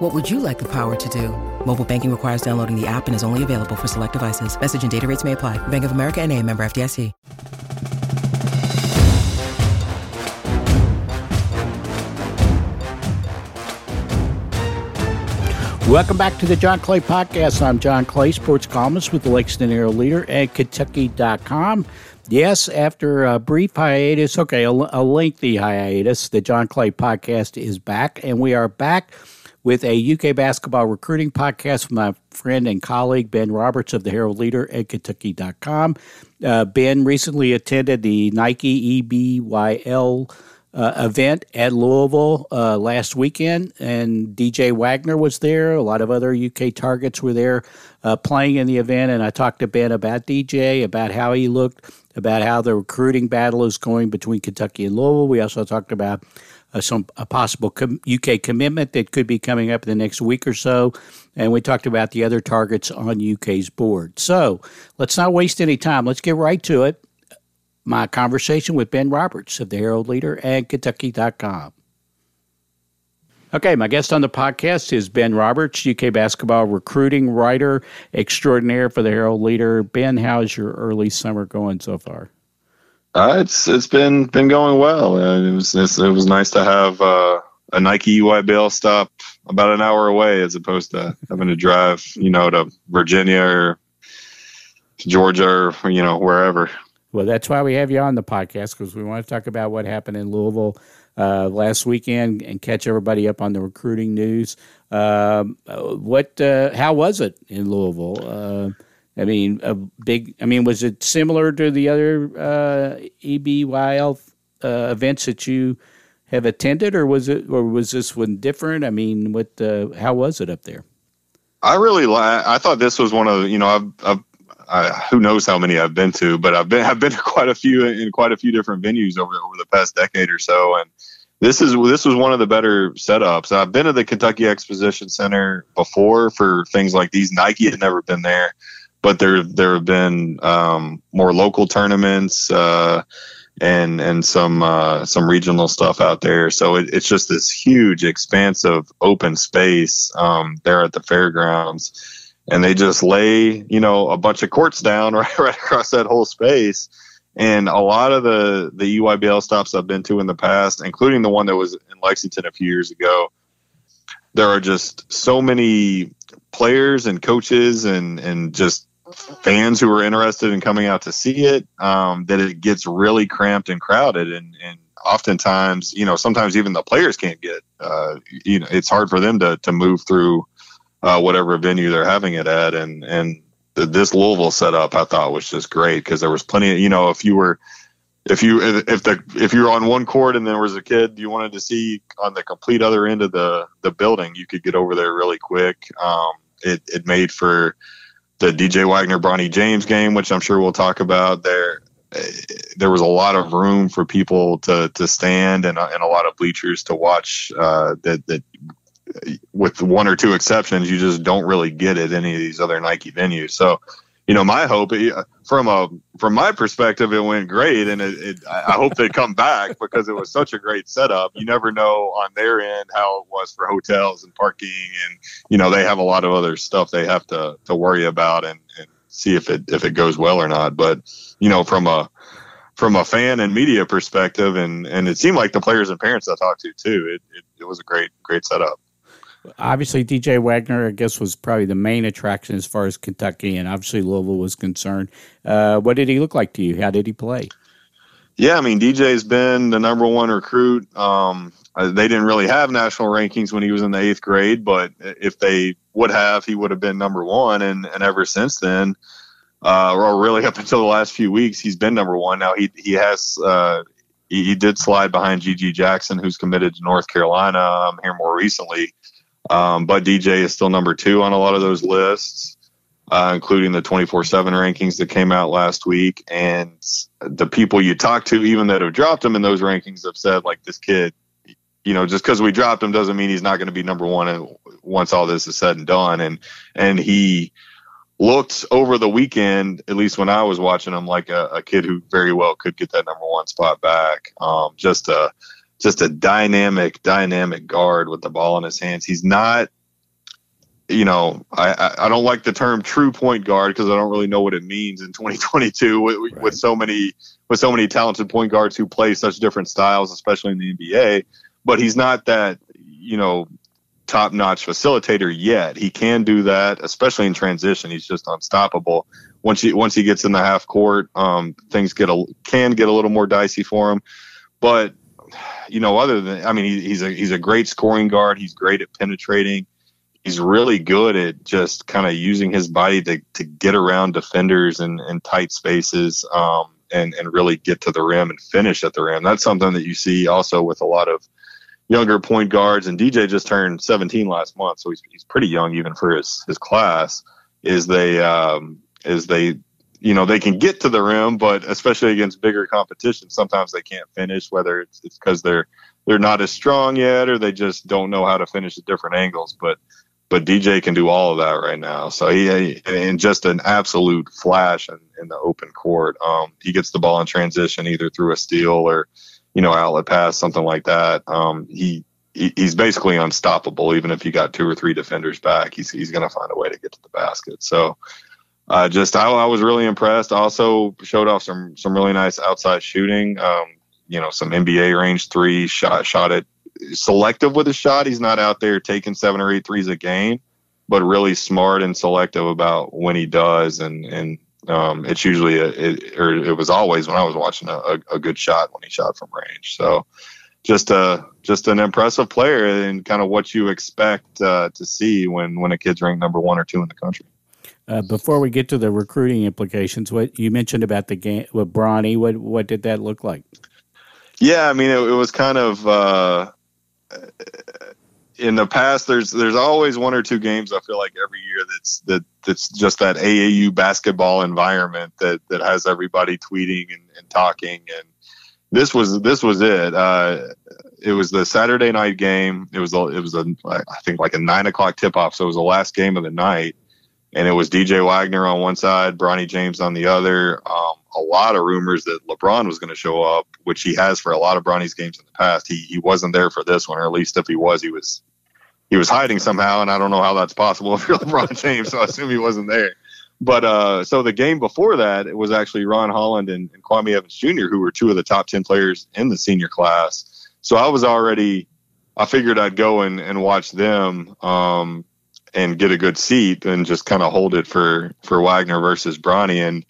What would you like the power to do? Mobile banking requires downloading the app and is only available for select devices. Message and data rates may apply. Bank of America and a member FDIC. Welcome back to the John Clay Podcast. I'm John Clay, sports columnist with the Lexington Herald Leader and Kentucky.com. Yes, after a brief hiatus, okay, a, a lengthy hiatus, the John Clay Podcast is back, and we are back with a UK basketball recruiting podcast from my friend and colleague Ben Roberts of the Herald Leader at Kentucky.com. Uh, ben recently attended the Nike EYBL uh, event at Louisville uh, last weekend, and DJ Wagner was there. A lot of other UK targets were there uh, playing in the event, and I talked to Ben about DJ, about how he looked, about how the recruiting battle is going between Kentucky and Louisville. We also talked about uh, some a possible com- UK commitment that could be coming up in the next week or so, and we talked about the other targets on UK's board. So let's not waste any time. Let's get right to it my conversation with Ben Roberts of the Herald Leader and Kentucky.com. Okay, my guest on the podcast is Ben Roberts, UK basketball recruiting writer extraordinaire for the Herald Leader. Ben, how's your early summer going so far? Uh, it's it's been been going well. Uh, it was it was nice to have uh, a Nike EYBL stop about an hour away as opposed to having to drive, you know, to Virginia or Georgia or you know wherever. Well, that's why we have you on the podcast because we want to talk about what happened in Louisville uh, last weekend and catch everybody up on the recruiting news. Um, what? Uh, how was it in Louisville? Uh, I mean, a big. I mean, was it similar to the other uh, EYBL uh, events that you have attended, or was it, or was this one different? I mean, what? Uh, how was it up there? I really, I thought this was one of you know I've, I've I, who knows how many I've been to, but I've been I've been to quite a few in quite a few different venues over over the past decade or so, and this is this was one of the better setups. I've been to the Kentucky Exposition Center before for things like these. Nike had never been there, but there there have been um, more local tournaments. Uh, and and some uh, some regional stuff out there. So it, it's just this huge expanse of open space um, there at the fairgrounds and they just lay, you know, a bunch of courts down right, right across that whole space. And a lot of the the EYBL stops I've been to in the past, including the one that was in Lexington a few years ago, there are just so many players and coaches and and just fans who are interested in coming out to see it um, that it gets really cramped and crowded and and oftentimes you know sometimes even the players can't get uh, you know it's hard for them to to move through uh, whatever venue they're having it at. And and this Louisville setup I thought was just great because there was plenty. Of, you know, if you were if you if the if you were on one court and there was a kid you wanted to see on the complete other end of the the building, you could get over there really quick. Um, it it made for the DJ Wagner Bronny James game, which I'm sure we'll talk about there. There was a lot of room for people to to stand and, and a lot of bleachers to watch uh, that that with one or two exceptions, you just don't really get at any of these other Nike venues. So, you know, my hope eh, from a from my perspective, it went great, and it, it, I hope they come back because it was such a great setup. You never know on their end how it was for hotels and parking, and you know they have a lot of other stuff they have to to worry about and, and see if it if it goes well or not. But you know, from a from a fan and media perspective, and and it seemed like the players and parents I talked to too, it, it, it was a great great setup obviously DJ Wagner, I guess, was probably the main attraction as far as Kentucky and obviously Louisville was concerned. Uh, what did he look like to you? How did he play? Yeah, I mean, DJ's been the number one recruit. Um, uh, they didn't really have national rankings when he was in the eighth grade, but if they would have, he would have been number one. And, and ever since then, uh, or really up until the last few weeks, he's been number one. Now he he has uh, he, he, did slide behind GG Jackson, who's committed to North Carolina um, here more recently. Um, but DJ is still number two on a lot of those lists. uh, including the 24 7 rankings that came out last week. And the people you talk to, even that have dropped him in those rankings, have said, like, this kid, you know, just because we dropped him doesn't mean he's not going to be number one once all this is said and done. And, and he, looked over the weekend, at least when I was watching him, like a, a kid who very well could get that number one spot back. Um, just a just a dynamic, dynamic guard with the ball in his hands. He's not, you know, I, I don't like the term true point guard because I don't really know what it means in 2022 with, right. with so many with so many talented point guards who play such different styles, especially in the NBA. But he's not that, you know, top notch facilitator yet. He can do that, especially in transition. He's just unstoppable. Once he once he gets in the half court, um, things get a can get a little more dicey for him. But you know, other than I mean, he, he's a he's a great scoring guard. He's great at penetrating. He's really good at just kind of using his body to, to get around defenders and, in tight spaces um, and and really get to the rim and finish at the rim. That's something that you see also with a lot of younger point guards, and DJ just turned 17 last month, so he's, he's pretty young even for his his class. Is they um, is they you know they can get to the rim, but especially against bigger competition, sometimes they can't finish. Whether it's because they're they're not as strong yet, or they just don't know how to finish at different angles. But but DJ can do all of that right now. So he in just an absolute flash in, in the open court. Um, he gets the ball in transition either through a steal or you know, outlet pass, something like that. Um, he, he he's basically unstoppable. Even if you got two or three defenders back, he's he's going to find a way to get to the basket. So, uh, just I, I, was really impressed. Also showed off some some really nice outside shooting. Um, you know, some NBA range three shot shot it selective with his shot. He's not out there taking seven or eight threes a game, but really smart and selective about when he does and and um, it's usually a, it, or it was always when I was watching a, a, a, good shot when he shot from range. So just a just an impressive player and kind of what you expect uh, to see when when a kid's ranked number one or two in the country. Uh, before we get to the recruiting implications, what you mentioned about the game with Bronny, what what did that look like? Yeah, I mean, it, it was kind of uh, in the past, there's there's always one or two games I feel like every year that's that that's just that AAU basketball environment that that has everybody tweeting and, and talking and this was this was it. Uh, it was the Saturday night game. It was a, it was a I think like a nine o'clock tip off, so it was the last game of the night, and it was DJ Wagner on one side, Bronny James on the other. Um, a lot of rumors that LeBron was going to show up, which he has for a lot of Bronny's games in the past. He he wasn't there for this one, or at least if he was, he was he was hiding somehow, and I don't know how that's possible if you're LeBron James. So I assume he wasn't there. But uh, so the game before that, it was actually Ron Holland and, and Kwame Evans Jr., who were two of the top ten players in the senior class. So I was already, I figured I'd go and, and watch them um, and get a good seat and just kind of hold it for for Wagner versus Bronny. And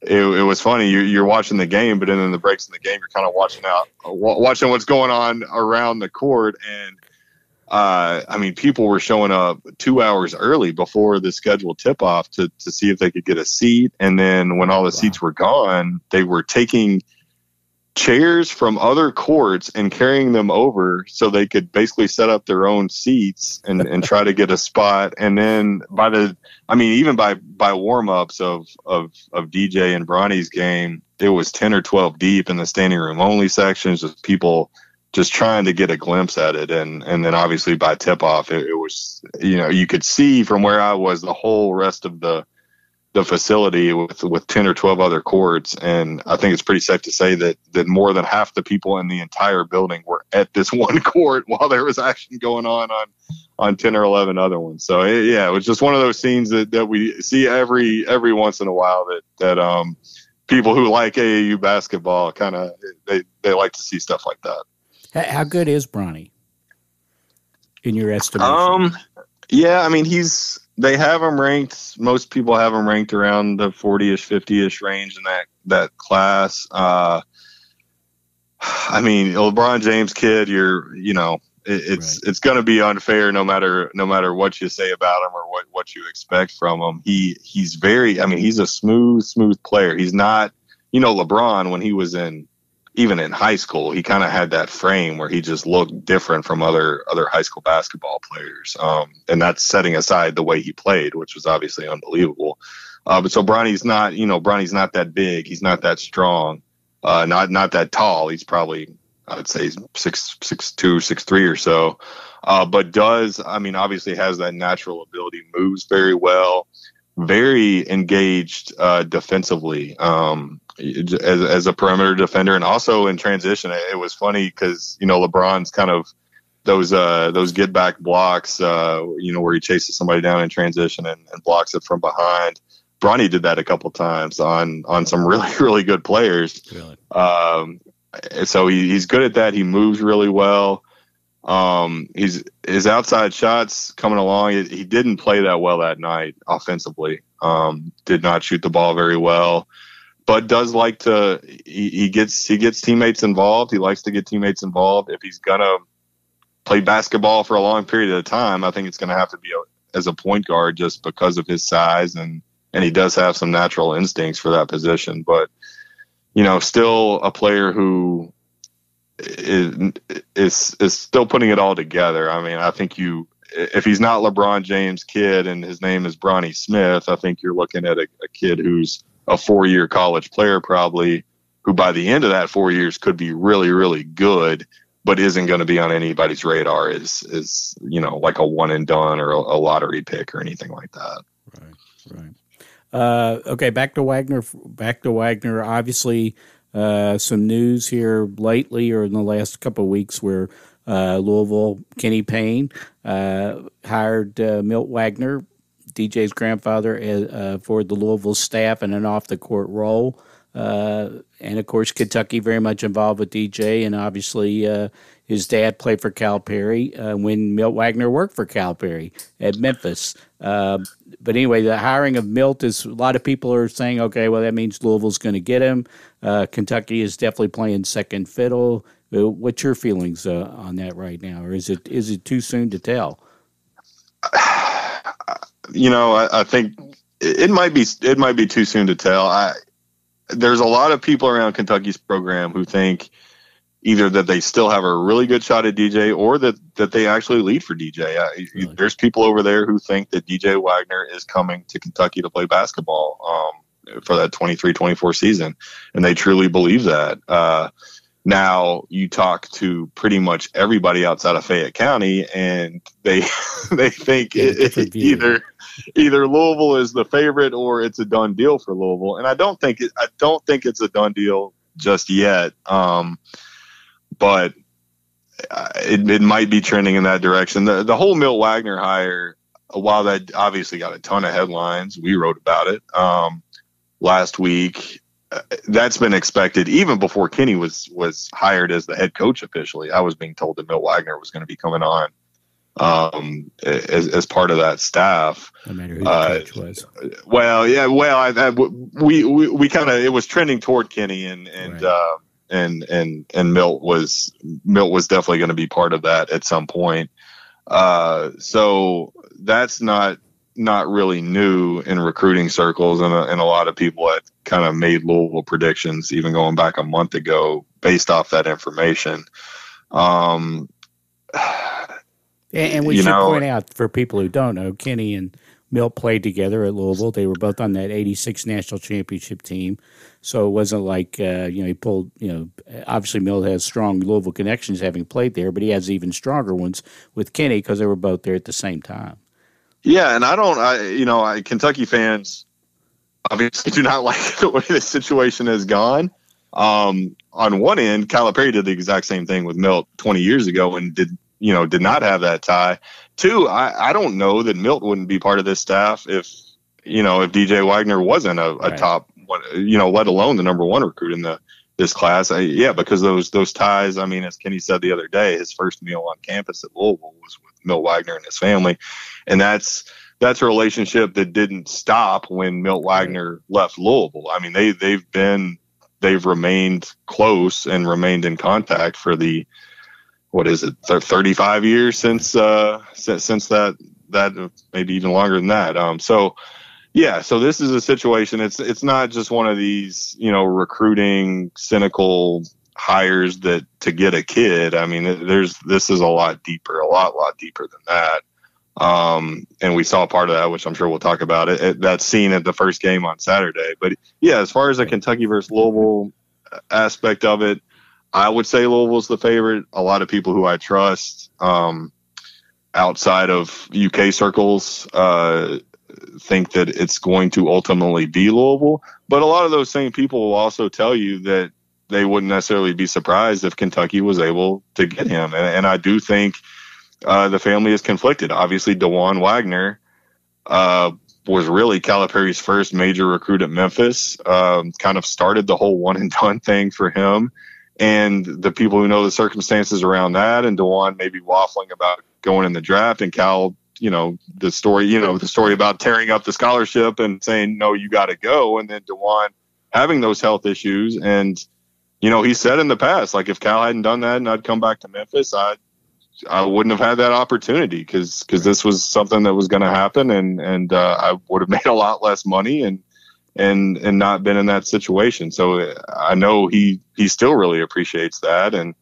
it, it was funny. You're, you're, watching the game, but then in the breaks in the game, you're kind of watching out, watching what's going on around the court and uh, I mean, people were showing up two hours early before the scheduled tip off to, to see if they could get a seat. And then when all the wow. seats were gone, they were taking chairs from other courts and carrying them over so they could basically set up their own seats and, and try to get a spot. And then by the, I mean, even by, by warm ups of, of, of DJ and Bronny's game, it was 10 or 12 deep in the standing room only sections, just people just trying to get a glimpse at it and and then obviously by tip off it, it, was you know you could see from where I was the whole rest of the the facility with with 10 or 12 other courts. And I think it's pretty safe to say that that more than half the people in the entire building were at this one court while there was action going on on on 10 or 11 other ones. So it, yeah it was just one of those scenes that that we see every every once in a while that that um people who like AAU basketball kind of they they like to see stuff like that. How good is Bronny in your estimation? Um, yeah, I mean he's they have them ranked. Most people have them ranked around the forty-ish, fifty-ish range in that that class. Uh, I mean, LeBron James kid, you're you know it, it's right. it's going to be unfair no matter no matter what you say about him or what what you expect from him. He he's very. I mean, he's a smooth smooth player. He's not you know LeBron when he was in even in high school, he kind of had that frame where he just looked different from other other high school basketball players. Um, and that's setting aside the way he played, which was obviously unbelievable. Uh, but so Bronny's not, you know, Bronny's not that big. He's not that strong. Uh, not not that tall. He's probably I'd say six six two six three or so. Uh, but does I mean obviously has that natural ability, moves very well, very engaged uh, defensively um, as, as a perimeter defender, and also in transition. It, was funny because you know LeBron's kind of those uh, those get back blocks, uh, you know, where he chases somebody down in transition and, and blocks it from behind. Bronny did that a couple times on on some really really good players. Really? Um, so he, he's good at that. He moves really well. Um, he's his outside shots coming along. He, he didn't play that well that night offensively. Um, did not shoot the ball very well, but does like to. He, he gets he gets teammates involved. He likes to get teammates involved. If he's gonna play basketball for a long period of time, I think it's gonna have to be a, as a point guard just because of his size and and he does have some natural instincts for that position. But you know, still a player who is is is still putting it all together. I mean, I think you if he's not LeBron James' kid and his name is Bronny Smith, I think you're looking at a, a kid who's a four year college player probably who by the end of that four years could be really really good but isn't going to be on anybody's radar is is you know like a one and done or a, a lottery pick or anything like that right right uh, okay, back to Wagner. Back to Wagner. Obviously, uh, some news here lately or in the last couple of weeks where uh, Louisville Kenny Payne uh, hired uh, Milt Wagner, DJ's grandfather, uh, for the Louisville staff in an off the court role. and of course, Kentucky very much involved with DJ, and obviously his dad played for Calipari uh, when Milt Wagner worked for Calipari at Memphis. Uh, but anyway, the hiring of Milt is a lot of people are saying, okay, well, that means Louisville's going to get him. Uh, Kentucky is definitely playing second fiddle. Uh, what's your feelings uh, on that right now, or is it is it too soon to tell? You know, I, I think it might be it might be too soon to tell. I there's a lot of people around Kentucky's program who think either that they still have a really good shot at DJ or that, that they actually lead for DJ. Uh, really? There's people over there who think that DJ Wagner is coming to Kentucky to play basketball um, for that 23 24 season. And they truly believe that. Uh, now you talk to pretty much everybody outside of Fayette County, and they they think it, it, either either Louisville is the favorite or it's a done deal for Louisville. And I don't think it, I don't think it's a done deal just yet. Um, but it, it might be trending in that direction. The the whole Milt Wagner hire, while that obviously got a ton of headlines, we wrote about it um, last week. Uh, that's been expected even before Kenny was was hired as the head coach officially. I was being told that Milt Wagner was going to be coming on um, as, as part of that staff. No matter who the uh, coach was. Well, yeah, well, I, I, we we, we kind of it was trending toward Kenny and and. Right. Uh, and and and Milt was Milt was definitely going to be part of that at some point. Uh, so that's not not really new in recruiting circles, and a, and a lot of people had kind of made Louisville predictions even going back a month ago based off that information. Um, and, and we should know, point out for people who don't know, Kenny and Milt played together at Louisville. They were both on that '86 national championship team. So it wasn't like uh, you know he pulled you know obviously Milt has strong Louisville connections having played there, but he has even stronger ones with Kenny because they were both there at the same time. Yeah, and I don't, I you know, I, Kentucky fans obviously do not like the way the situation has gone. Um, on one end, Calipari did the exact same thing with Milt 20 years ago and did you know did not have that tie. Two, I, I don't know that Milt wouldn't be part of this staff if you know if DJ Wagner wasn't a, a right. top you know, let alone the number one recruit in the this class. I, yeah, because those those ties. I mean, as Kenny said the other day, his first meal on campus at Louisville was with Milt Wagner and his family, and that's that's a relationship that didn't stop when Milt Wagner left Louisville. I mean, they they've been they've remained close and remained in contact for the what is it 35 years since uh since, since that that maybe even longer than that um so yeah, so this is a situation. It's it's not just one of these, you know, recruiting cynical hires that to get a kid. I mean, there's this is a lot deeper, a lot lot deeper than that. Um, and we saw part of that, which I'm sure we'll talk about it. it that scene at the first game on Saturday. But yeah, as far as the Kentucky versus Louisville aspect of it, I would say Louisville's the favorite. A lot of people who I trust um, outside of UK circles uh, think that it's going to ultimately be Louisville. But a lot of those same people will also tell you that they wouldn't necessarily be surprised if Kentucky was able to get him. And, and I do think uh, the family is conflicted. Obviously, Dajuan Wagner uh, was really Calipari's first major recruit at Memphis. Um, kind of started the whole one and done thing for him. And the people who know the circumstances around that, and Dajuan maybe waffling about going in the draft, and Cal, you know, the story, you know, the story about tearing up the scholarship and saying, no, you got to go. And then Dajuan having those health issues. And, you know, he said in the past, like, if Cal hadn't done that and I'd come back to Memphis, I, I wouldn't have had that opportunity because because this was something that was going to happen and and uh, I would have made a lot less money and and and not been in that situation. So I know he he still really appreciates that and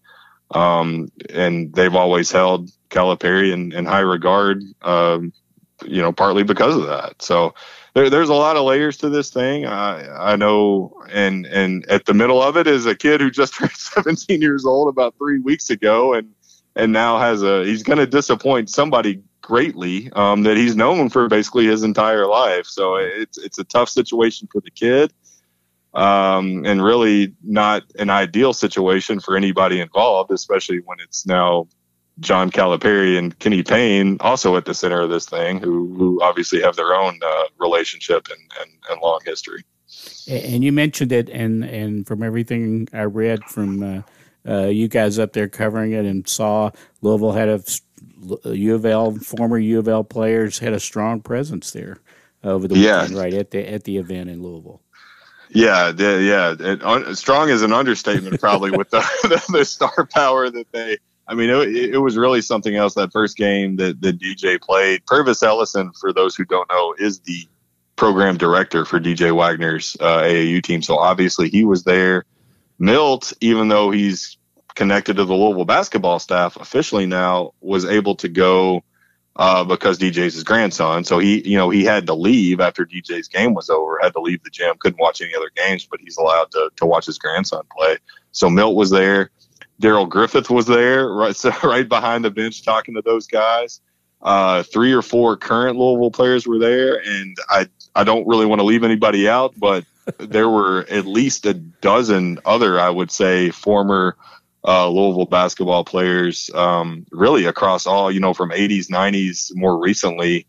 um and they've always held Calipari in, in high regard, um, you know, partly because of that. So there, there's a lot of layers to this thing. I I know, and and at the middle of it is a kid who just turned 17 years old about three weeks ago and and now has a he's going to disappoint somebody greatly um, that he's known for basically his entire life. So it's it's a tough situation for the kid, um, and really not an ideal situation for anybody involved, especially when it's now John Calipari and Kenny Payne also at the center of this thing, who who obviously have their own uh, relationship and, and, and long history. And you mentioned it, and and from everything I read from. Uh, uh, you guys up there covering it and saw Louisville had a U of L former U of L players had a strong presence there over the yeah. weekend, right at the at the event in Louisville. Yeah, the, yeah, it, un, strong is an understatement, probably with the, the, the star power that they. I mean, it, it, was really something else. That first game that the DJ played, Pervis Ellison, for those who don't know, is the program director for DJ Wagner's uh, AAU team. So obviously he was there. Milt, even though he's connected to the Louisville basketball staff officially now, was able to go uh, because DJ's his grandson. So he, you know, he had to leave after DJ's game was over, had to leave the gym, couldn't watch any other games, but he's allowed to, to watch his grandson play. So Milt was there. Darrell Griffith was there, right, so right behind the bench talking to those guys. Uh, three or four current Louisville players were there, and I I don't really want to leave anybody out, but there were at least a dozen other, I would say, former uh, Louisville basketball players, um, really across all, you know, from 80s, 90s, more recently,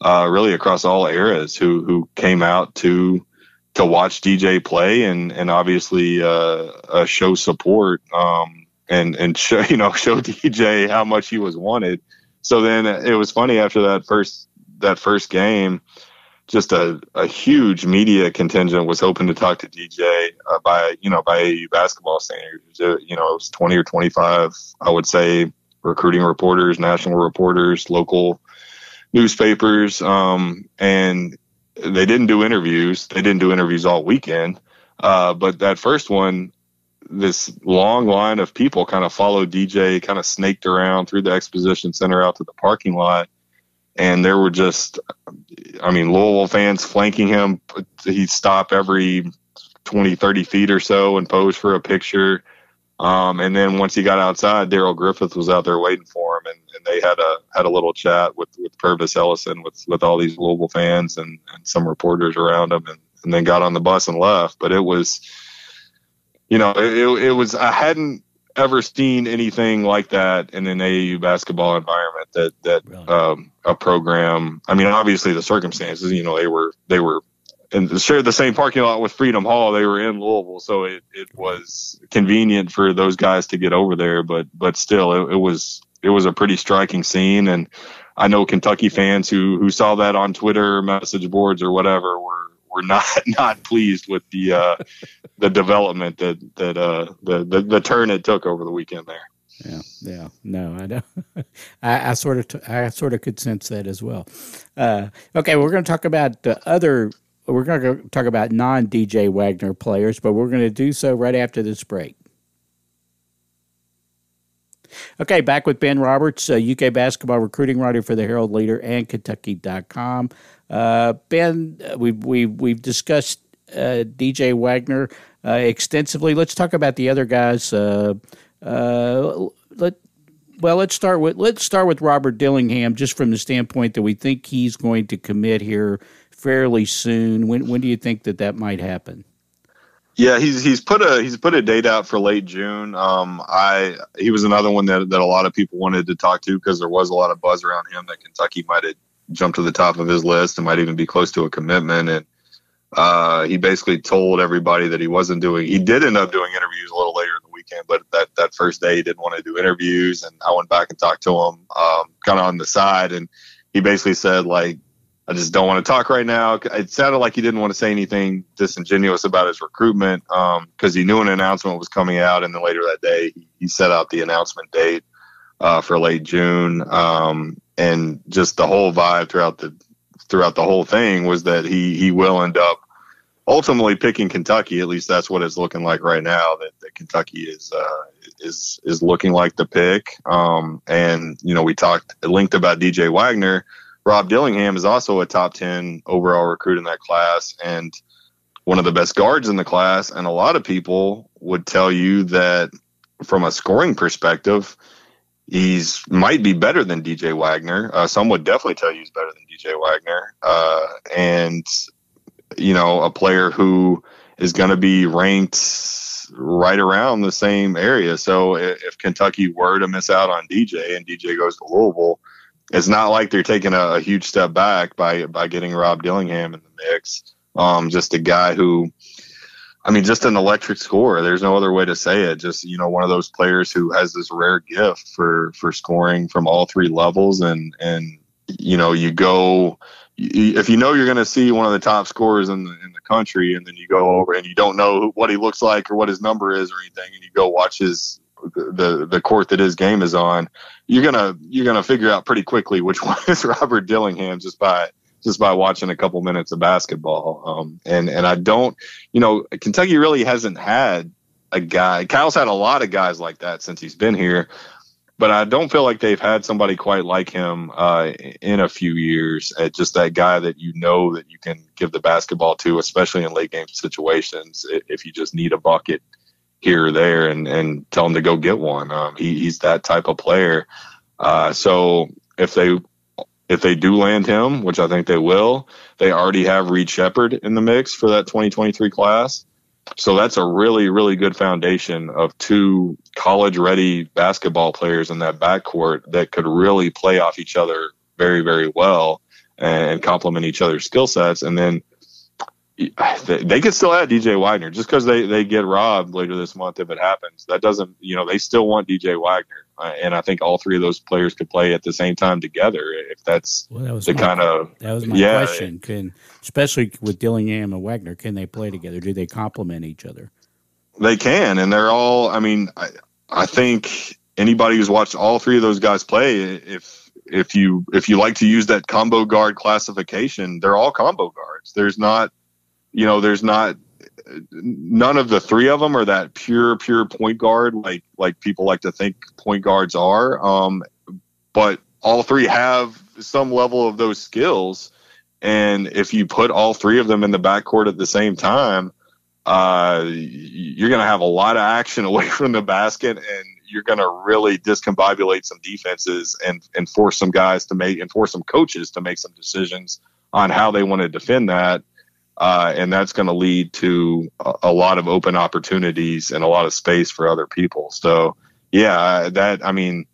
uh, really across all eras, who who came out to to watch DJ play and and obviously uh, show support um, and and show you know show DJ how much he was wanted. So then it was funny after that first that first game just a, a huge media contingent was hoping to talk to DJ uh, by you know by AAU basketball standards. Uh, you know, it was 20 or 25, I would say, recruiting reporters, national reporters, local newspapers, um, and they didn't do interviews. They didn't do interviews all weekend, uh, but that first one. This long line of people kind of followed DJ, kind of snaked around through the exposition center out to the parking lot and there were just, I mean, Louisville fans flanking him. He'd stop every 20, 30 feet or so and pose for a picture. Um, and then once he got outside, Darrell Griffith was out there waiting for him, and, and they had a had a little chat with with Pervis Ellison with with all these Louisville fans and, and some reporters around him, and, and then got on the bus and left. But it was, you know, it, it was I hadn't ever seen anything like that in an AAU basketball environment. That that um, a program. I mean, obviously the circumstances. You know, they were they were and shared the same parking lot with Freedom Hall. They were in Louisville, so it, it was convenient for those guys to get over there. But but still, it, it was it was a pretty striking scene, and I know Kentucky fans who who saw that on Twitter message boards or whatever were were not not pleased with the uh, the development that that uh, the, the the turn it took over the weekend there. Yeah, yeah, no, I don't. I, I sort of, t- I sort of could sense that as well. Uh, okay, we're going to talk about the other. We're going to talk about non DJ Wagner players, but we're going to do so right after this break. Okay, back with Ben Roberts, uh, UK basketball recruiting writer for the Herald Leader and Kentucky.com. Uh, ben, uh, we've, we've, we've discussed uh, DJ Wagner uh, extensively. Let's talk about the other guys. Uh, let, well, let's start with let's start with Robert Dillingham, just from the standpoint that we think he's going to commit here fairly soon. When when do you think that that might happen? Yeah, he's he's put a he's put a date out for late June. Um, I he was another one that that a lot of people wanted to talk to because there was a lot of buzz around him that Kentucky might have jumped to the top of his list and might even be close to a commitment. And uh, he basically told everybody that he wasn't doing. He did end up doing interviews a little later in the weekend, but that that first day he didn't want to do interviews. And I went back and talked to him, um, kind of on the side, and he basically said like I just don't want to talk right now. It sounded like he didn't want to say anything disingenuous about his recruitment because um, he knew an announcement was coming out, and then later that day he, he set out the announcement date uh, for late June. Um, and just the whole vibe throughout the throughout the whole thing was that he he will end up ultimately picking Kentucky. At least that's what it's looking like right now. That, that Kentucky is uh, is is looking like the pick. Um, and you know we talked linked about DJ Wagner Rob Dillingham is also a top 10 overall recruit in that class and one of the best guards in the class. And a lot of people would tell you that from a scoring perspective, he's might be better than DJ Wagner. Uh, some would definitely tell you he's better than DJ Wagner. Uh, and, you know, a player who is going to be ranked right around the same area. So if, if Kentucky were to miss out on DJ and DJ goes to Louisville, it's not like they're taking a, a, huge step back by by getting Rob Dillingham in the mix. Um, just a guy who, I mean, just an electric scorer. There's no other way to say it. Just you know, one of those players who has this rare gift for for scoring from all three levels, and and you know, you go if you know you're going to see one of the top scorers in the in the country, and then you go over and you don't know what he looks like or what his number is or anything, and you go watch his the the court that his game is on, you're gonna you're gonna figure out pretty quickly which one is Robert Dillingham just by just by watching a couple minutes of basketball. Um, and and I don't, you know, Kentucky really hasn't had a guy. Cal's had a lot of guys like that since he's been here, but I don't feel like they've had somebody quite like him uh, in a few years. Uh, just that guy that you know that you can give the basketball to, especially in late game situations, if you just need a bucket here or there and, and tell him to go get one. Um, he, he's that type of player. Uh, so if they if they do land him, which I think they will, they already have Reed Sheppard in the mix for that 2023 class. So that's a really, really good foundation of two college ready basketball players in that backcourt that could really play off each other very, very well and complement each other's skill sets. And then they could still add DJ Wagner just because they, they get robbed later this month if it happens. That doesn't, you know, they still want DJ Wagner. And I think all three of those players could play at the same time together if that's well, that was the my, kind of. That was my yeah, question. Can, especially with Dillingham and Wagner, can they play together? Do they complement each other? They can. And they're all, I mean, I, I think anybody who's watched all three of those guys play, if, if you if you like to use that combo guard classification, they're all combo guards. There's not you know, there's not none of the three of them are that pure pure point guard like like people like to think point guards are. Um, but all three have some level of those skills, and if you put all three of them in the backcourt at the same time, uh, you're going to have a lot of action away from the basket, and you're going to really discombobulate some defenses and and force some guys to make and force some coaches to make some decisions on how they want to defend that uh, and that's going to lead to a, a, lot of open opportunities and a lot of space for other people. So, yeah, that I mean,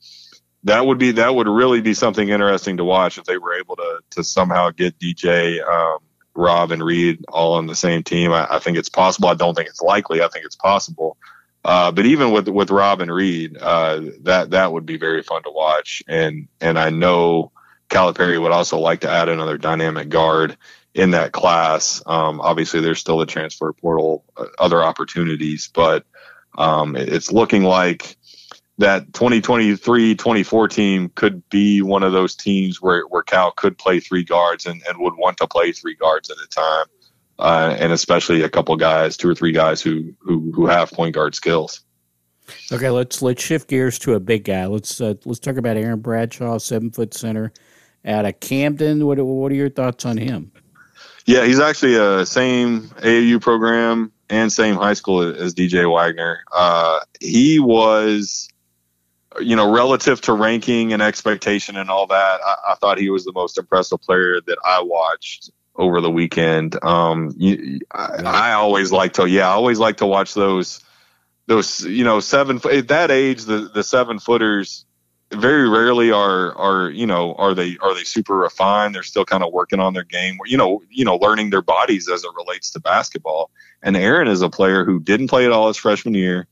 that would be that would really be something interesting to watch if they were able to to somehow get DJ, um, Rob, and Reed all on the same team. I, I, think it's possible. I don't think it's likely. I think it's possible. Uh, but even with with Rob and Reed, uh, that that would be very fun to watch. And and I know Calipari would also like to add another dynamic guard in that class. Um, obviously, there's still the transfer portal, uh, other opportunities, but um, it's looking like that 2023 24 team could be one of those teams where, where Cal could play three guards and, and would want to play three guards at a time. Uh, and especially a couple guys, two or three guys who, who, who have point guard skills. Okay, let's let's shift gears to a big guy. Let's uh, let's talk about Aaron Bradshaw, seven foot center out of Camden. What what are your thoughts on him? Yeah, he's actually a same AAU program and same high school as DJ Wagner. Uh, he was, you know, relative to ranking and expectation and all that. I, I, thought he was the most impressive player that I watched over the weekend. Um, you, I, I always like to, yeah, I always like to watch those those you know seven at that age the the seven footers very rarely are are you know are they are they super refined. They're still kind of working on their game. You know you know learning their bodies as it relates to basketball. And aaron is a player who didn't play at all his freshman year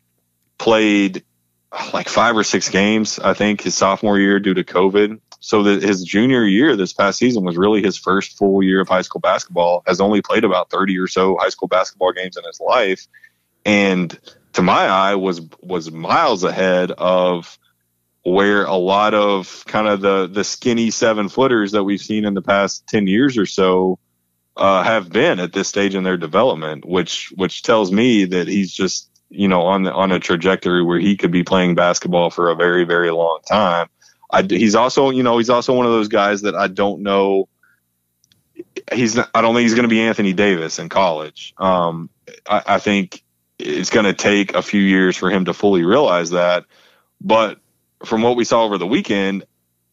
played uh, like five or six games i think his sophomore year due to covid. So that his junior year this past season was really his first full year of high school basketball has only played about 30 or so high school basketball games in his life. And to my eye was was miles ahead of where a lot of kind of the the skinny seven footers that we've seen in the past 10 years or so uh, have been at this stage in their development which which tells me that he's just you know on the, on a trajectory where he could be playing basketball for a very very long time I, he's also you know he's also one of those guys that I don't know he's not, I don't think he's going to be Anthony Davis in college um, I, I think it's going to take a few years for him to fully realize that. But from what we saw over the weekend,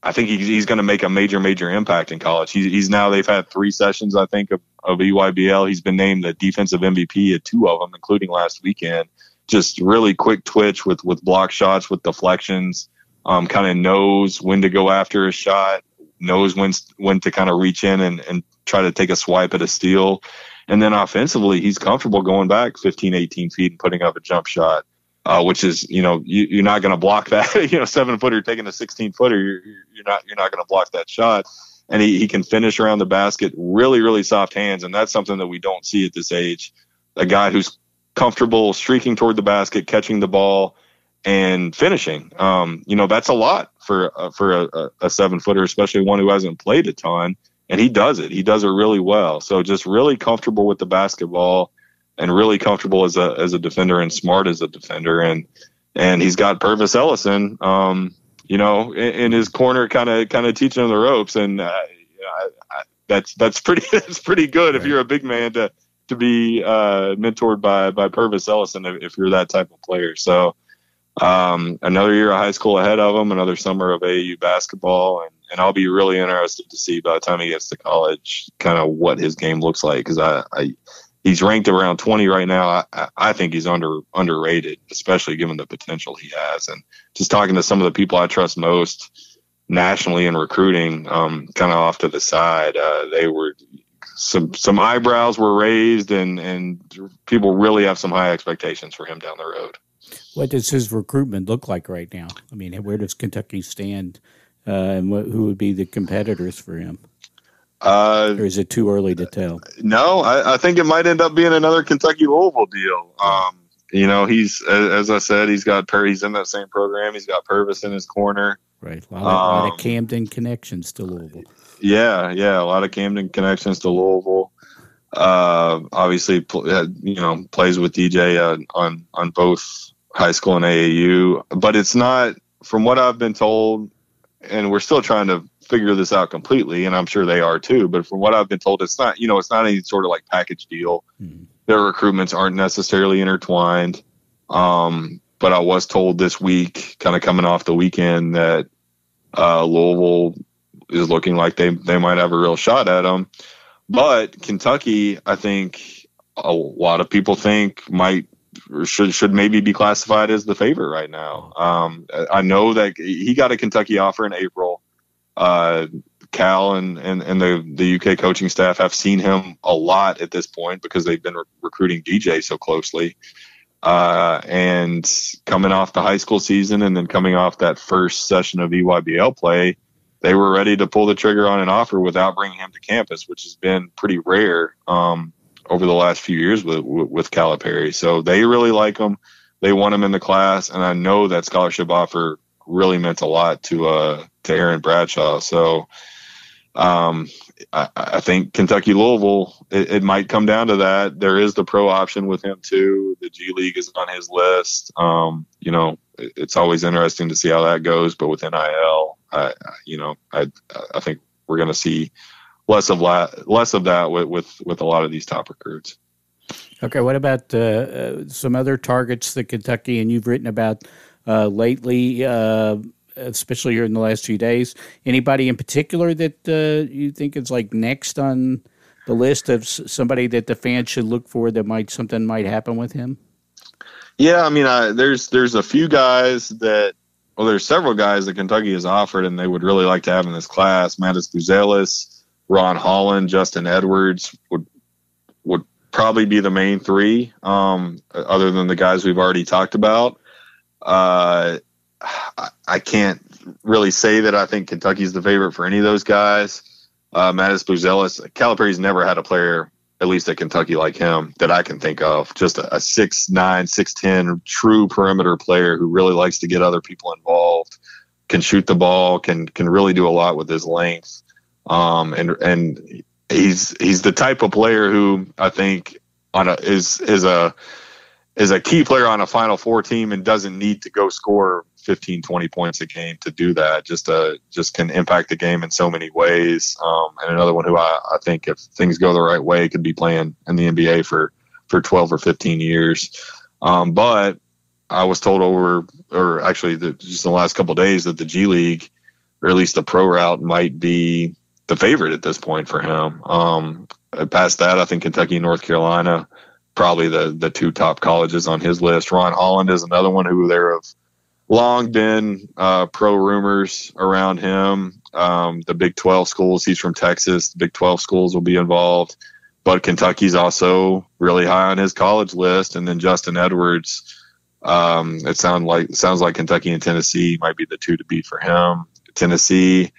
I think he's, he's going to make a major, major impact in college. He's, he's now, they've had three sessions, I think, of, of EYBL. He's been named the defensive MVP at two of them, including last weekend. Just really quick twitch with, with block shots, with deflections, um, kind of knows when to go after a shot, knows when, when to kind of reach in and, and try to take a swipe at a steal. And then offensively, he's comfortable going back 15, 18 feet and putting up a jump shot, uh, which is, you know, you, are not going to block that. you know, seven footer taking a 16 footer, you're, you're not you're not going to block that shot. And he, he can finish around the basket, really, really soft hands. And that's something that we don't see at this age. A guy who's comfortable streaking toward the basket, catching the ball, and finishing. Um, you know, that's a lot for uh, for a, a seven footer, especially one who hasn't played a ton and he does it. He does it really well. So just really comfortable with the basketball and really comfortable as a as a defender and smart as a defender and and he's got Pervis Ellison, um, you know, in, in his corner, kind of kind of teaching him the ropes, and uh, I, I, that's that's pretty that's pretty good right. if you're a big man to to be uh, mentored by by Pervis Ellison if, if you're that type of player. So um, another year of high school ahead of him, another summer of AAU basketball, and and I'll be really interested to see by the time he gets to college, kind of what his game looks like. Because I, I, he's ranked around 20 right now. I, I think he's under underrated, especially given the potential he has. And just talking to some of the people I trust most nationally in recruiting, um, kind of off to the side, uh, they were some some eyebrows were raised, and and people really have some high expectations for him down the road. What does his recruitment look like right now? I mean, where does Kentucky stand uh, and what, who would be the competitors for him? Uh, or is it too early to tell? No, I, I, think it might end up being another Kentucky Louisville deal. Um, you know, he's as I said, he's got He's in that same program. He's got Pervis in his corner. Right, a lot, of, um, lot of um, Camden connections to Louisville. Yeah, yeah, a lot of Camden connections to Louisville. Uh, obviously, you know, plays with DJ uh, on on both high school and AAU, but it's not. From what I've been told, and we're still trying to figure this out completely, and I'm sure they are too. But from what I've been told, it's not you know it's not any sort of like package deal. Mm-hmm. Their recruitments aren't necessarily intertwined. Um, but I was told this week, kind of coming off the weekend, that uh, Louisville is looking like they they might have a real shot at them. But Kentucky, I think a lot of people think might should should maybe be classified as the favorite right now. Um, I know that he got a Kentucky offer in April. Uh, Cal and, and, and the, the UK coaching staff have seen him a lot at this point because they've been re- recruiting DJ so closely. Uh, and coming off the high school season and then coming off that first session of EYBL play, they were ready to pull the trigger on an offer without bringing him to campus, which has been pretty rare. Um, over the last few years with with Calipari. So they really like him. They want him in the class, and I know that scholarship offer really meant a lot to uh to Aaron Bradshaw. So um, I, I think Kentucky Louisville, it, it, might come down to that. There is the pro option with him too. The G League is on his list. Um, you know, it, it's always interesting to see how that goes. But with NIL, I, you know, I I think we're going to see less of la- less of that with, with with a lot of these top recruits. Okay, what about uh, uh, some other targets that Kentucky and you've written about lately? Uh, especially here in the last few days. Anybody in particular that uh, you think is like next on the list of somebody that the fans should look for that might something might happen with him? Yeah, I mean, I, there's there's a few guys that well, there's several guys that Kentucky has offered and they would really like to have in this class. Matas Buzelis, Ron Holland, Justin Edwards would would probably be the main three, um, other than the guys we've already talked about. Uh, I can't really say that I think Kentucky's the favorite for any of those guys. Uh, Matas Buzelis, Calipari's never had a player, at least at Kentucky, like him that I can think of. Just a, a 6'9", 6'10", true perimeter player who really likes to get other people involved, can shoot the ball, can can really do a lot with his length. Um, and and he's he's the type of player who I think on a is is a is a key player on a Final Four team and doesn't need to go score 15, 20 points a game to do that. Just uh, just can impact the game in so many ways. Um, and another one who I, I think if things go the right way could be playing in the NBA for for 12 or 15 years. Um, but I was told over, or actually the, just in the last couple days, that the G League, or at least the pro route, might be the favorite at this point for him. Um, past that, I think Kentucky North Carolina probably the the two top colleges on his list. Ron Holland is another one who there have long been uh, pro rumors around him. Um, the Big 12 schools, he's from Texas. The Big 12 schools will be involved, but Kentucky's also really high on his college list. And then Justin Edwards. Um, it sounds like sounds like Kentucky and Tennessee might be the two to beat for him. Tennessee,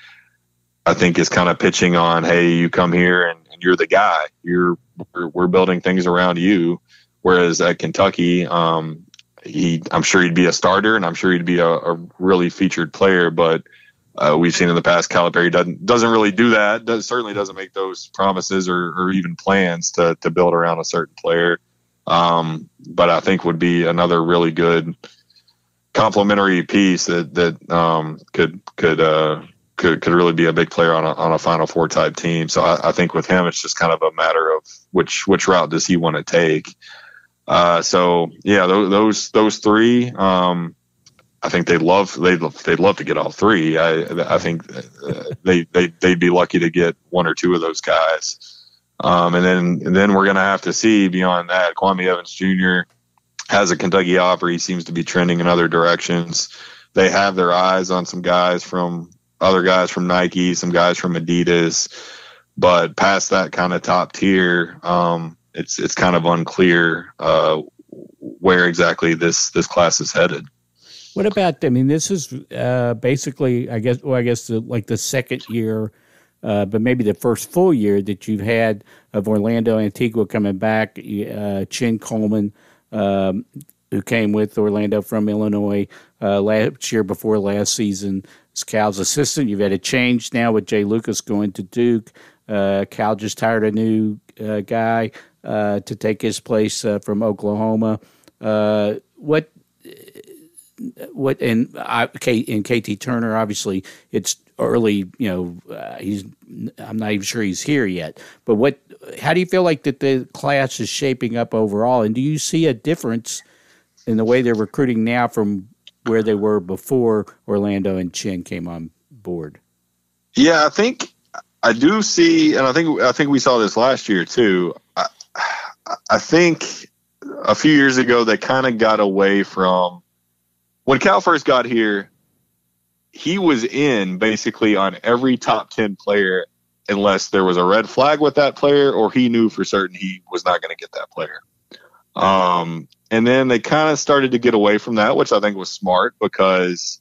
I think, is kind of pitching on, hey, you come here and, and you're the guy. You're we're, we're, building things around you. Whereas at Kentucky, um, he, I'm sure he'd be a starter, and I'm sure he'd be a, a really featured player. But uh, we've seen in the past, Calipari doesn't doesn't really do that. Does, certainly doesn't make those promises or, or even plans to to build around a certain player. Um, but I think would be another really good complementary piece that that um, could could uh, could could really be a big player on a on a Final Four type team. So I, I, think with him, it's just kind of a matter of which which route does he want to take. Uh, so yeah, those those, those three. Um, I think they love they they'd love to get all three. I I think uh, they they they'd be lucky to get one or two of those guys. Um, and then and then we're gonna have to see beyond that. Kwame Evans Jr. has a Kentucky offer. He seems to be trending in other directions. They have their eyes on some guys from other guys from Nike, some guys from Adidas, but past that kind of top tier, um, it's it's kind of unclear uh, where exactly this this class is headed. What about? I mean, this is uh, basically, I guess, well, I guess the, like the second year, uh, but maybe the first full year that you've had of Orlando Antigua coming back. Uh, Chin Coleman, um, who came with Orlando from Illinois uh, last year before last season, as Cal's assistant. You've had a change now with Jay Lucas going to Duke. Uh, Cal just hired a new uh, guy uh, to take his place uh, from Oklahoma. Uh, what? What and I, in KT Turner, obviously it's early. You know, he's. I'm not even sure he's here yet. But what? How do you feel like that the class is shaping up overall? And do you see a difference in the way they're recruiting now from where they were before Orlando and Chin came on board? Yeah, I think I do see, and I think I think we saw this last year too. I, I think a few years ago they kind of got away from when Cal first got here. He was in basically on every top ten player, unless there was a red flag with that player, or he knew for certain he was not going to get that player. Um, and then they kind of started to get away from that, which I think was smart because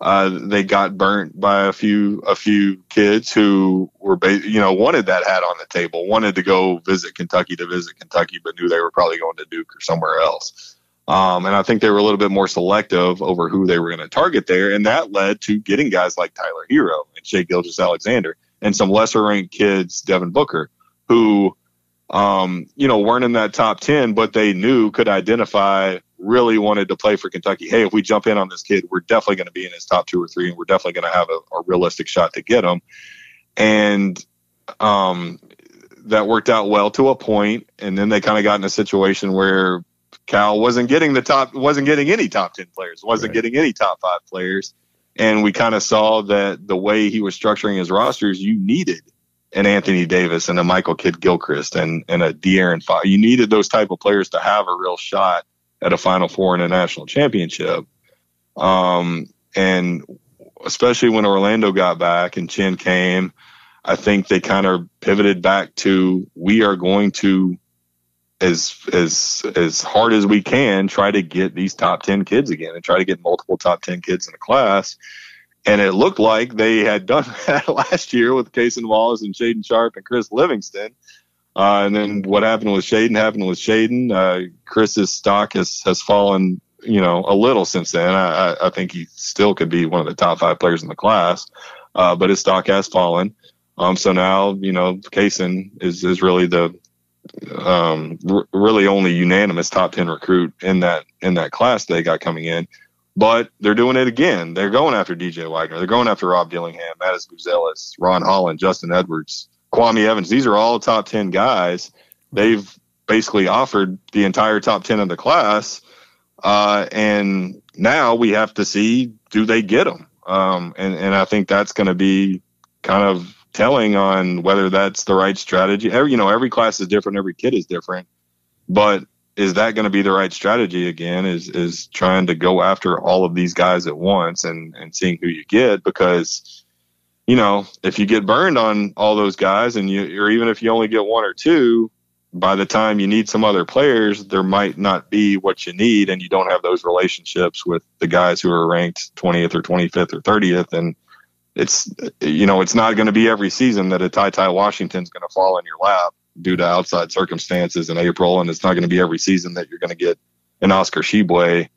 uh, they got burnt by a few a few kids who were ba- you know wanted that hat on the table, wanted to go visit Kentucky to visit Kentucky, but knew they were probably going to Duke or somewhere else. Um, and I think they were a little bit more selective over who they were going to target there, and that led to getting guys like Tyler Herro and Shai Gilgeous-Alexander. and some lesser ranked kids, Devin Booker, who, um, you know, weren't in that top 10, but they knew could identify, really wanted to play for Kentucky. Hey, if we jump in on this kid, we're definitely going to be in his top two or three, and we're definitely going to have a, a, realistic shot to get him. And um, that worked out well to a point, and then they kind of got in a situation where Cal wasn't getting the top, wasn't getting any top 10 players, wasn't right. getting any top five players. And we kind of saw that the way he was structuring his rosters, you needed an Anthony Davis and a Michael Kidd Gilchrist and, and a De'Aaron Fox. You needed those type of players to have a real shot at a Final Four and a national championship. Um, and especially when Orlando got back and Chin came, I think they kind of pivoted back to we are going to as as as hard as we can try to get these top 10 kids again and try to get multiple top 10 kids in a class and it looked like they had done that last year with Cason Wallace and Shaedon Sharpe and Chris Livingston uh, and then what happened with Shaedon happened with Shaedon. uh, Chris's stock has has fallen you know a little since then I, I think he still could be one of the top five players in the class uh, but his stock has fallen um, so now, you know, Cason is, is really the, um, r- really only unanimous top 10 recruit in that, in that class they got coming in. But they're doing it again. They're going after DJ Wagner. They're going after Rob Dillingham, Matas Buzelis, Ron Holland, Justin Edwards, Kwame Evans. These are all top 10 guys. They've basically offered the entire top 10 of the class. Uh, and now we have to see do they get them? Um, and, and I think that's going to be kind of telling on whether that's the right strategy. Every, you know, every class is different, every kid is different, but is that going to be the right strategy again? Is is trying to go after all of these guys at once and and seeing who you get because you know if you get burned on all those guys and you or even if you only get one or two by the time you need some other players there might not be what you need and you don't have those relationships with the guys who are ranked 20th or 25th or 30th and it's you know it's not going to be every season that a Ty Ty Washington's going to fall in your lap due to outside circumstances in April, and it's not going to be every season that you're going to get an Oscar Tshiebwe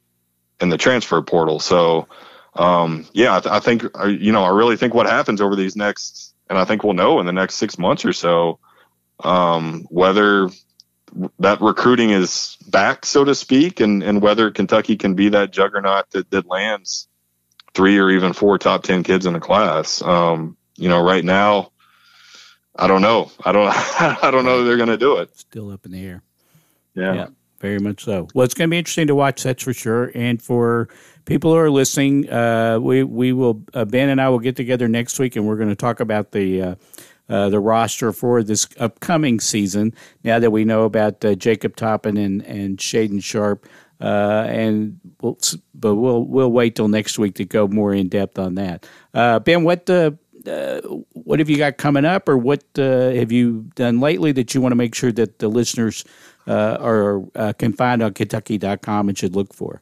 in the transfer portal. So, um, yeah, I, th- I, think uh, you know I really think what happens over these next, and I think we'll know in the next six months or so um, whether that recruiting is back, so to speak, and and whether Kentucky can be that juggernaut that, that lands three or even four top 10 kids in the class. Um, you know, right now, I don't know. I don't, I don't know they're going to do it. Still up in the air. Yeah. yeah. Very much so. Well, it's going to be interesting to watch, that's for sure. And for people who are listening, uh, we we will uh, Ben and I will get together next week, and we're going to talk about the uh, uh, the roster for this upcoming season. Now that we know about uh, Jacob Toppin and and Shaedon Sharpe, uh, and we'll, but we'll we'll wait till next week to go more in depth on that. Uh, ben, what uh, uh what have you got coming up, or what uh, have you done lately that you want to make sure that the listeners uh, are can find on Kentucky.com and should look for?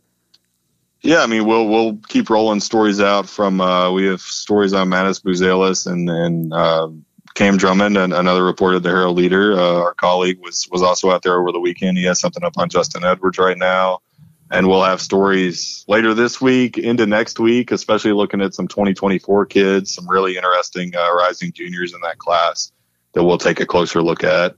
Yeah, I mean we'll we'll keep rolling stories out from we have stories on Matas Buzelis and and Cam Drummond, and another reporter, the Herald Leader, uh, our colleague, was was also out there over the weekend. He has something up on Justin Edwards right now and we'll have stories later this week into next week, especially looking at some 2024 kids, some really interesting uh, rising juniors in that class that we'll take a closer look at.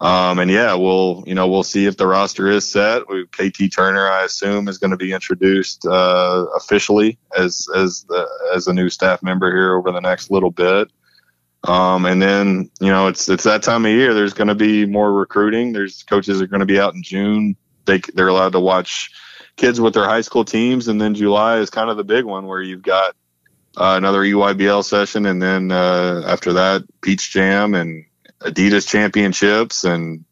Um, and yeah, we'll you know we'll see if the roster is set. We, KT Turner, I assume, is going to be introduced uh, officially as as the, as a new staff member here over the next little bit. Um, and then you know it's it's that time of year. There's going to be more recruiting. There's coaches are going to be out in June. They they're allowed to watch kids with their high school teams, and then July is kind of the big one where you've got uh, another EYBL session, and then uh, after that, Peach Jam and Adidas Championships and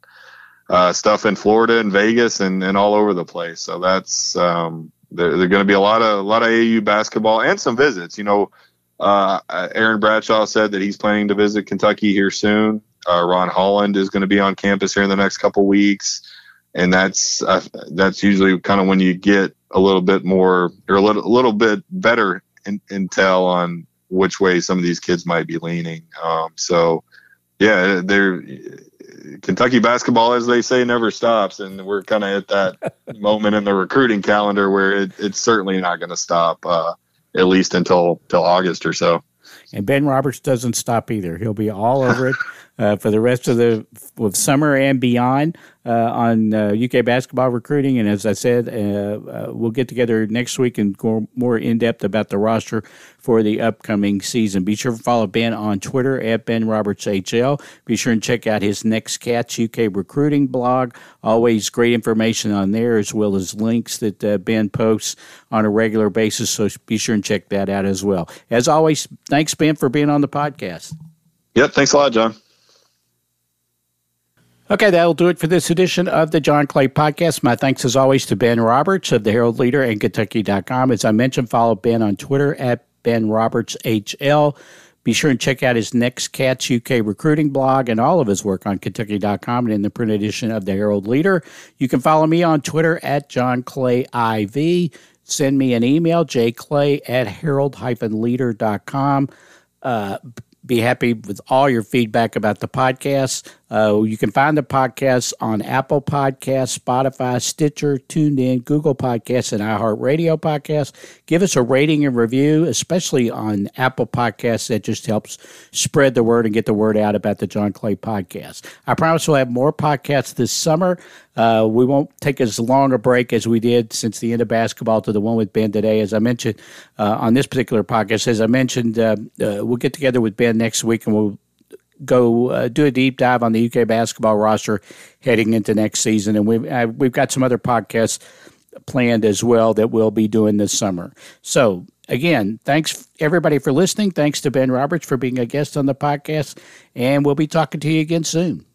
uh, stuff in Florida and Vegas and, and all over the place. So that's um, there, there going to be a lot of a lot of AU basketball and some visits. You know, uh, Aaron Bradshaw said that he's planning to visit Kentucky here soon. Uh, Ron Holland is going to be on campus here in the next couple weeks and that's uh, that's usually kind of when you get a little bit more or a little, a little bit better in, intel on which way some of these kids might be leaning. Um, so, yeah, they're Kentucky basketball, as they say, never stops, and we're kind of at that moment in the recruiting calendar where it, it's certainly not going to stop, uh, at least until till August or so. And Ben Roberts doesn't stop either. He'll be all over it uh, for the rest of the summer and beyond uh, on UK uh, basketball recruiting. And as I said, uh, we'll get together next week and go more in depth about the roster for the upcoming season. Be sure to follow Ben on Twitter at Ben Roberts HL. Be sure and check out his Next Cats UK recruiting blog. Always great information on there, as well as links that uh, Ben posts on a regular basis. So be sure and check that out as well. As always, thanks, Ben, for being on the podcast. Yep. Thanks a lot, John. Okay, that'll do it for this edition of the John Clay Podcast. My thanks, as always, to Ben Roberts of the Herald Leader and Kentucky.com. As I mentioned, follow Ben on Twitter at Ben Roberts HL. Be sure and check out his Next Cats UK recruiting blog and all of his work on Kentucky.com and in the print edition of the Herald Leader. You can follow me on Twitter at John Clay IV. Send me an email, jclay at herald-leader.com. Uh, be happy with all your feedback about the podcast. Uh, you can find the podcast on Apple Podcasts, Spotify, Stitcher, TuneIn, Google Podcasts, and iHeartRadio Podcasts. Give us a rating and review, especially on Apple Podcasts. That just helps spread the word and get the word out about the John Clay podcast. I promise we'll have more podcasts this summer. Uh, we won't take as long a break as we did since the end of basketball to the one with Ben today. As I mentioned uh, on this particular podcast, as I mentioned, uh, uh, we'll get together with Ben next week and we'll go uh, do a deep dive on the UK basketball roster heading into next season, and we've uh, we've got some other podcasts planned as well that we'll be doing this summer. So again, thanks everybody for listening. Thanks to Ben Roberts for being a guest on the podcast, and we'll be talking to you again soon.